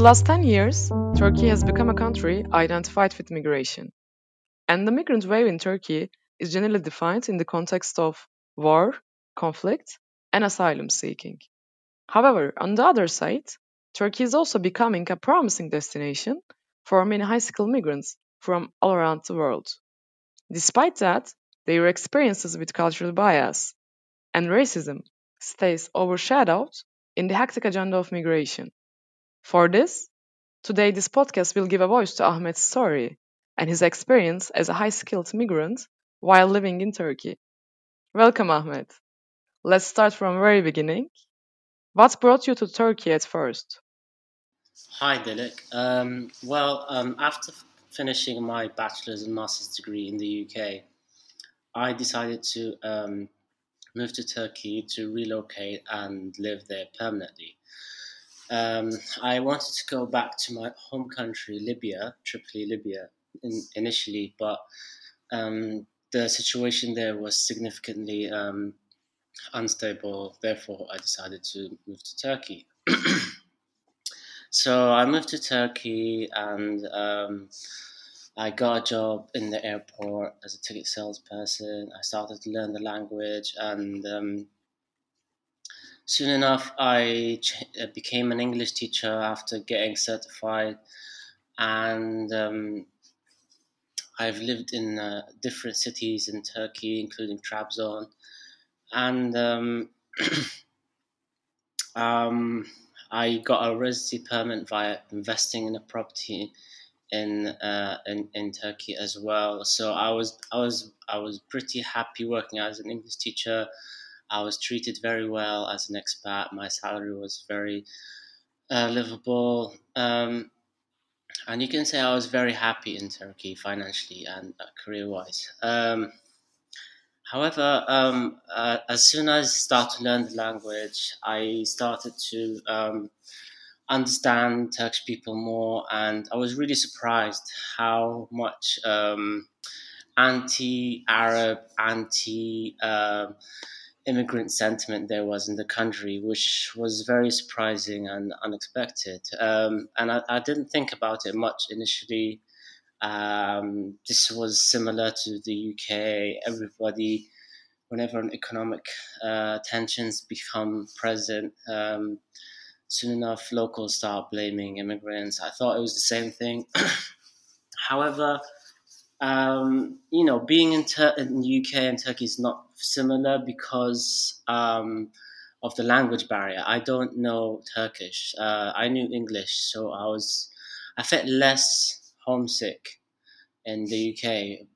the last 10 years, Turkey has become a country identified with migration. And the migrant wave in Turkey is generally defined in the context of war, conflict, and asylum seeking. However, on the other side, Turkey is also becoming a promising destination for many high skilled migrants from all around the world. Despite that, their experiences with cultural bias and racism stays overshadowed in the hectic agenda of migration. For this, today this podcast will give a voice to Ahmet's story and his experience as a high skilled migrant while living in Turkey. Welcome, Ahmet. Let's start from very beginning. What brought you to Turkey at first? Hi, Dilek. Um, well, um, after finishing my bachelor's and master's degree in the UK, I decided to um, move to Turkey to relocate and live there permanently. Um, I wanted to go back to my home country, Libya, Tripoli, Libya, in, initially, but um, the situation there was significantly um, unstable. Therefore, I decided to move to Turkey. so I moved to Turkey and um, I got a job in the airport as a ticket salesperson. I started to learn the language and um, soon enough, I ch- uh, became an English teacher after getting certified, and um, I've lived in uh, different cities in Turkey, including Trabzon, and um, um, I got a residency permit via investing in a property in uh, in in Turkey as well. So I was I was I was pretty happy working as an English teacher I was treated very well as an expat. My salary was very uh, livable. Um, and you can say I was very happy in Turkey financially and uh, career wise. Um, however, um, uh, as soon as I started to learn the language, I started to um, understand Turkish people more, and I was really surprised how much um, anti Arab, anti um, immigrant sentiment there was in the country, which was very surprising and unexpected. Um, and I, I, didn't think about it much initially. Um, this was similar to the UK. Everybody, whenever economic uh, tensions become present, um, soon enough locals start blaming immigrants. I thought it was the same thing. However, um, you know, being in, Tur- in the UK and Turkey is not similar because um, of the language barrier. I don't know Turkish. Uh, I knew English, so I was I felt less homesick in the UK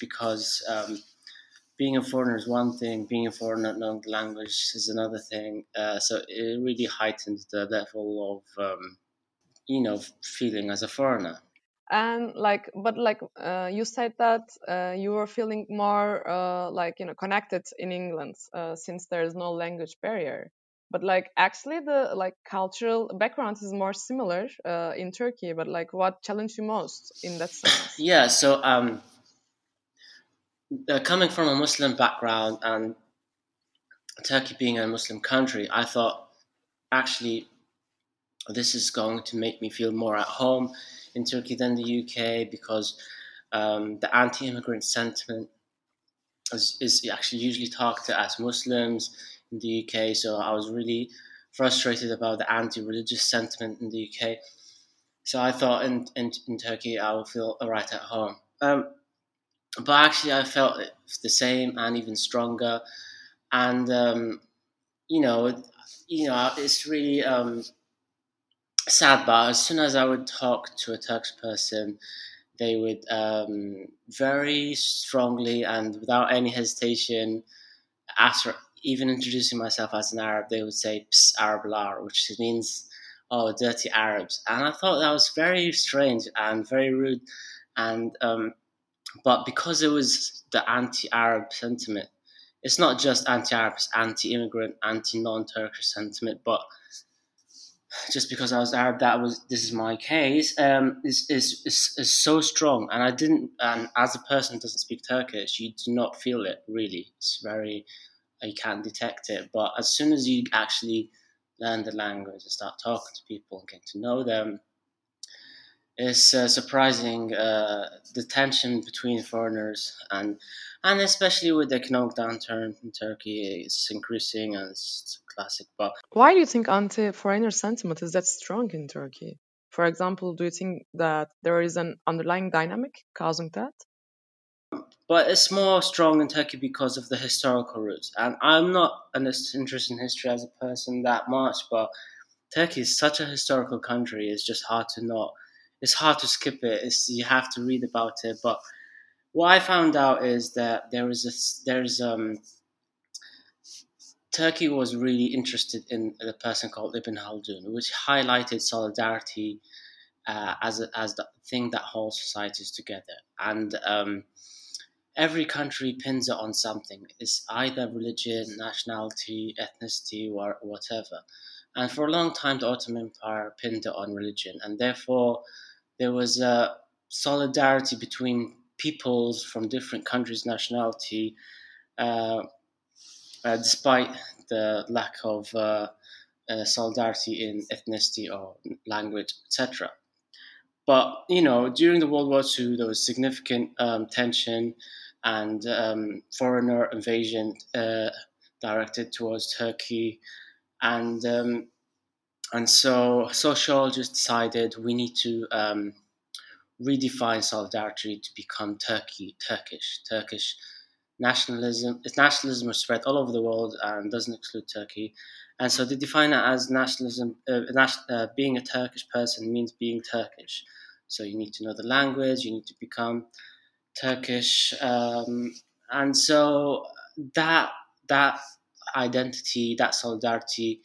because um, being a foreigner is one thing, being a foreigner not knowing the language is another thing. Uh, so it really heightened the level of um, you know feeling as a foreigner and like but like uh, you said that uh, you were feeling more uh, like you know connected in england uh, since there's no language barrier. But like actually the like cultural background is more similar uh, in turkey. But like what challenged you most in that sense? Yeah so um uh, coming from a muslim background and turkey being a muslim country i thought actually this is going to make me feel more at home in Turkey than the UK because um, the anti-immigrant sentiment is, is, actually usually talked to as Muslims in the UK. So I was really frustrated about the anti-religious sentiment in the UK. So I thought in, in, in Turkey I would feel right at home. Um, but actually I felt the same and even stronger. And um, you know, you know, it's really um, sad, but as soon as I would talk to a Turkish person, they would um, very strongly and without any hesitation, after even introducing myself as an Arab, they would say Ps, Arab lar, which means oh dirty Arabs, and I thought that was very strange and very rude, and um, but because it was the anti-Arab sentiment, it's not just anti-Arab, it's anti-immigrant, anti-non-Turkish sentiment, but just because I was Arab, that was this is my case. Um, is, is is is so strong, and I didn't. And as a person who doesn't speak Turkish, you do not feel it really. It's very you can't detect it. But as soon as you actually learn the language and start talking to people and get to know them. It's uh, surprising uh, the tension between foreigners and and especially with the economic downturn in Turkey, it's increasing and it's classic. But why do you think anti-foreigner sentiment is that strong in Turkey? For example, do you think that there is an underlying dynamic causing that? but it's more strong in Turkey because of the historical roots. And I'm not interested in history as a person that much, but Turkey is such a historical country. It's just hard to not. It's hard to skip it. It's, you have to read about it. But what I found out is that there is a there's um. Turkey was really interested in a person called Ibn Khaldun, which highlighted solidarity uh, as a, as the thing that holds societies together. And um, every country pins it on something. It's either religion, nationality, ethnicity, or whatever. And for a long time, the Ottoman Empire pinned it on religion, and therefore there was a solidarity between peoples from different countries' nationality, uh, uh, despite the lack of uh, uh solidarity in ethnicity or language, etc. But you know, during the World War II, there was significant um, tension and um, foreigner invasion uh, directed towards Turkey, and um, and so sociologists decided we need to um, redefine solidarity to become Turkey Turkish Turkish nationalism. Its nationalism was spread all over the world and doesn't exclude Turkey, and so they define it as nationalism. Uh, uh, being a Turkish person means being Turkish. So you need to know the language. You need to become Turkish, um, and so that that identity, that solidarity,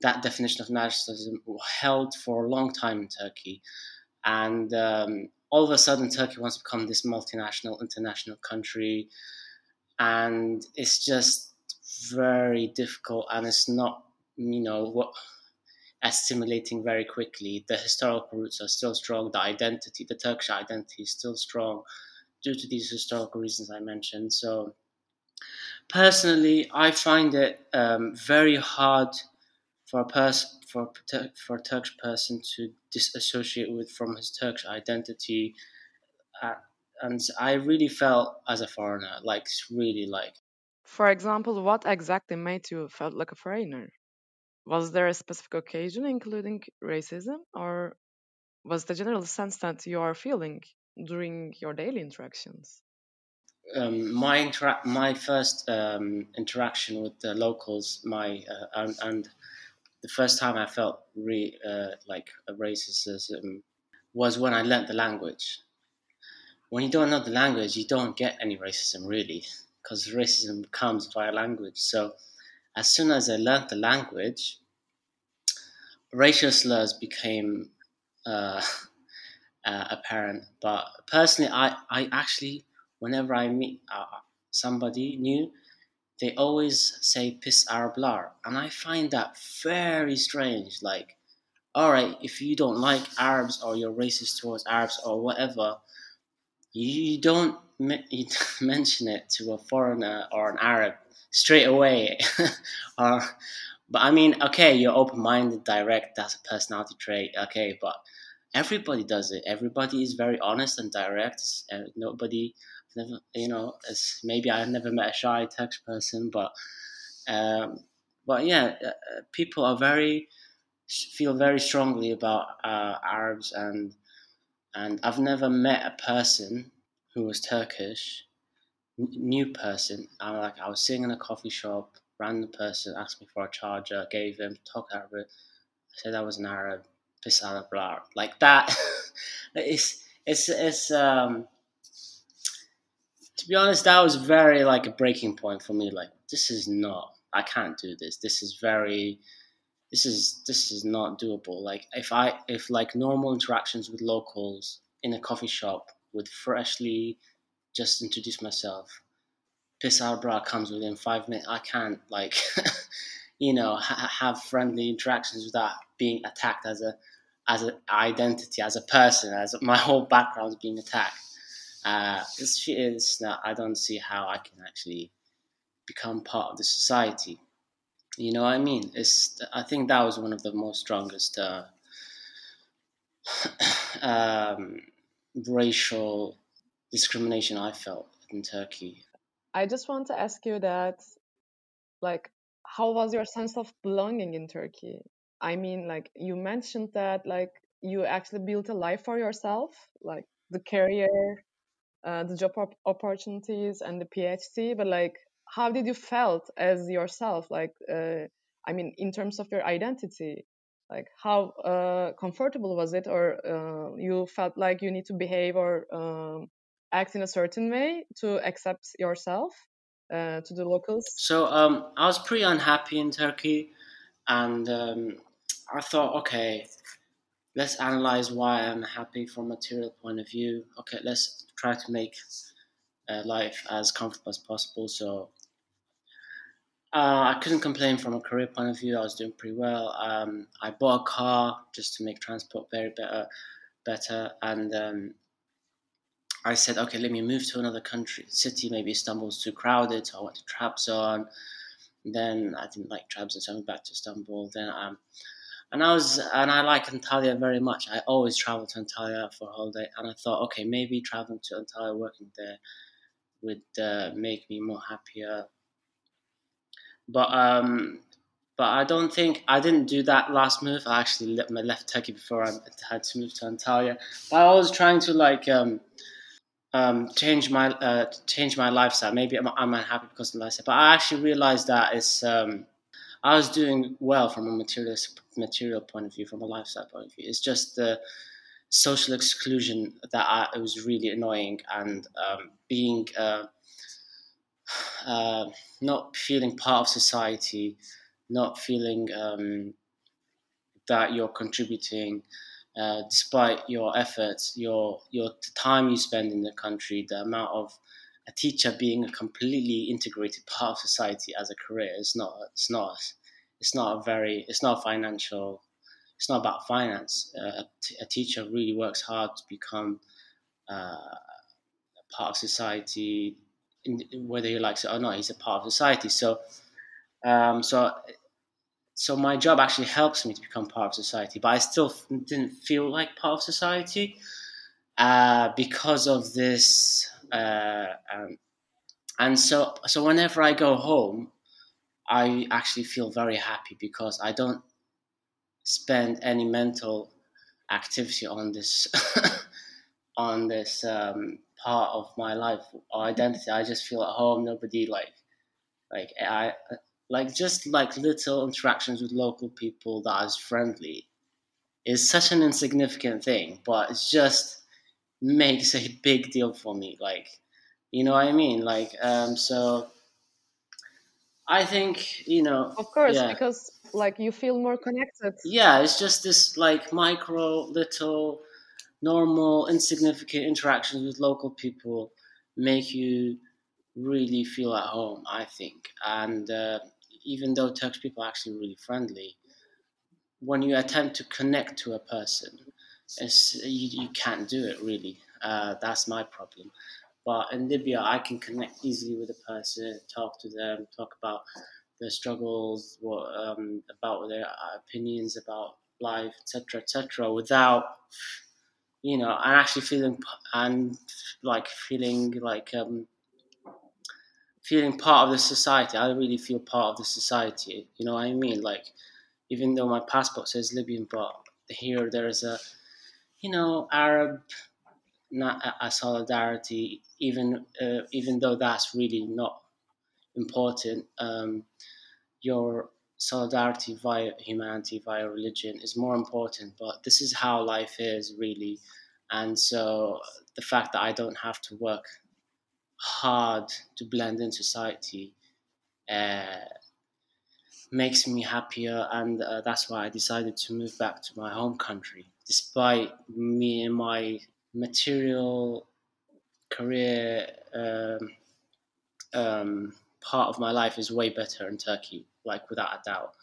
that definition of nationalism held for a long time in Turkey, and um, all of a sudden Turkey wants to become this multinational, international country, and it's just very difficult, and it's not, you know, what assimilating very quickly. The historical roots are still strong. The identity, the Turkish identity, is still strong due to these historical reasons I mentioned. So, personally, I find it um, very hard for a person for for a Turkish person to disassociate with from his Turkish identity, uh, and I really felt as a foreigner, like really like. For example, what exactly made you felt like a foreigner? Was there a specific occasion, including racism, or was the general sense that you are feeling during your daily interactions? Um, my intera- my first um, interaction with the locals, my uh, and, and, the first time I felt re- uh, like a racism was when I learnt the language. When you don't know the language, you don't get any racism really, because racism comes via language. So, as soon as I learnt the language, racial slurs became uh, uh, apparent. But personally, I, I actually, whenever I meet uh, somebody new, they always say "piss Arab lar," and I find that very strange. Like, all right, if you don't like Arabs or you're racist towards Arabs or whatever, you don't you mention it to a foreigner or an Arab straight away. or, but I mean, okay, you're open-minded, direct. That's a personality trait. Okay, but everybody does it. Everybody is very honest and direct. Uh, nobody, never, you know, maybe I've never met a shy Turkish person, but, um, but yeah, uh, uh, people are very feel very strongly about uh, Arabs and and I've never met a person who was Turkish, n- new person. I like I was sitting in a coffee shop, random person asked me for a charger, gave him, talk Arabic. I said I was an Arab Pisana blah like that. it's it's it's um to be honest, that was very like a breaking point for me. Like this is not I can't do this. This is very this is this is not doable. Like if I if like normal interactions with locals in a coffee shop would freshly just introduce myself. Piss out bra comes within five minutes. I can't like you know ha- have friendly interactions without being attacked as a as an identity, as a person, as my whole background is being attacked. Uh, it's, it's not, I don't see how I can actually become part of the society. You know what I mean? It's I think that was one of the most strongest uh, um, racial discrimination I felt in Turkey. I just want to ask you that, like, how was your sense of belonging in Turkey? I mean, like, you mentioned that, like, you actually built a life for yourself, like the career, uh, the job op- opportunities, and the PhD. But like, how did you felt as yourself? Like, uh, I mean, in terms of your identity, like, how uh, comfortable was it, or uh, you felt like you need to behave or um, act in a certain way to accept yourself uh, to the locals? So um, I was pretty unhappy in Turkey, and um, I thought, okay, let's analyze why I'm happy from a material point of view. Okay, let's try to make uh, life as comfortable as possible. So uh, I couldn't complain from a career point of view. I was doing pretty well. Um, I bought a car just to make transport very better, better, and um, I said, okay, let me move to another country, city. Maybe Istanbul's too crowded, so I went to Trabzon. Then I didn't like Trabzon, so I went back to Istanbul. Then um, and I was and I like Antalya very much. I always travel to Antalya for a holiday, and I thought, okay, maybe traveling to Antalya, working there, would uh, make me more happier. But um, but I don't think I didn't do that last move. I actually left, left Turkey before I had to move to Antalya. But I was trying to like um, um, change my uh, change my lifestyle. Maybe I'm, I'm unhappy because of the lifestyle, but I actually realized that it's um, I was doing well from a material material point of view, from a lifestyle point of view. It's just the social exclusion that I, it was really annoying, and um, being uh, uh, not feeling part of society, not feeling um, that you're contributing. Uh, despite your efforts, your your time you spend in the country, the amount of a teacher being a completely integrated part of society as a career is not it's not it's not a very it's not a financial it's not about finance. Uh, a, t- a teacher really works hard to become uh, part of society whether he likes it or not he's a part of society. So um, so so my job actually helps me to become part of society but i still didn't feel like part of society uh, because of this uh, um, and so so whenever i go home i actually feel very happy because i don't spend any mental activity on this on this um, part of my life or identity i just feel at home nobody like like i like just like little interactions with local people that is friendly is such an insignificant thing but it's just makes a big deal for me. Like, you know what I mean? Like, um, so I think you know. Of course, yeah. because like you feel more connected. Yeah, it's just this like micro, little, normal, insignificant interactions with local people make you really feel at home. I think, and uh, even though Turkish people are actually really friendly, when you attempt to connect to a person, it's, you, you can't do it really. Uh, that's my problem. But in Libya, I can connect easily with a person, talk to them, talk about their struggles, what um, about their opinions about life, etc., etc., without you know, and actually feeling and like feeling like um, feeling part of the society. I really feel part of the society. You know what I mean? Like even though my passport says Libyan, but here there is a you know Arab not a, a solidarity, even uh, even though that's really not important. Um, your solidarity via humanity, via religion, is more important. But this is how life is, really. And so the fact that I don't have to work hard to blend in society uh, makes me happier, and uh, that's why I decided to move back to my home country, despite me and my material career um, um, part of my life is way better in Turkey, like without a doubt.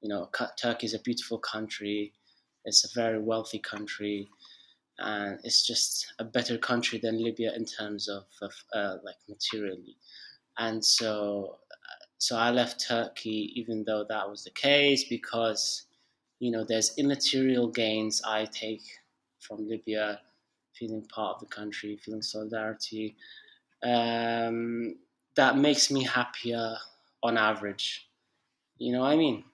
You know, Turkey is a beautiful country. It's a very wealthy country, and it's just a better country than Libya in terms of, of uh, like materially. And so, so I left Turkey, even though that was the case, because you know there's immaterial gains I take from Libya, feeling part of the country, feeling solidarity. Um, that makes me happier on average. You know what I mean?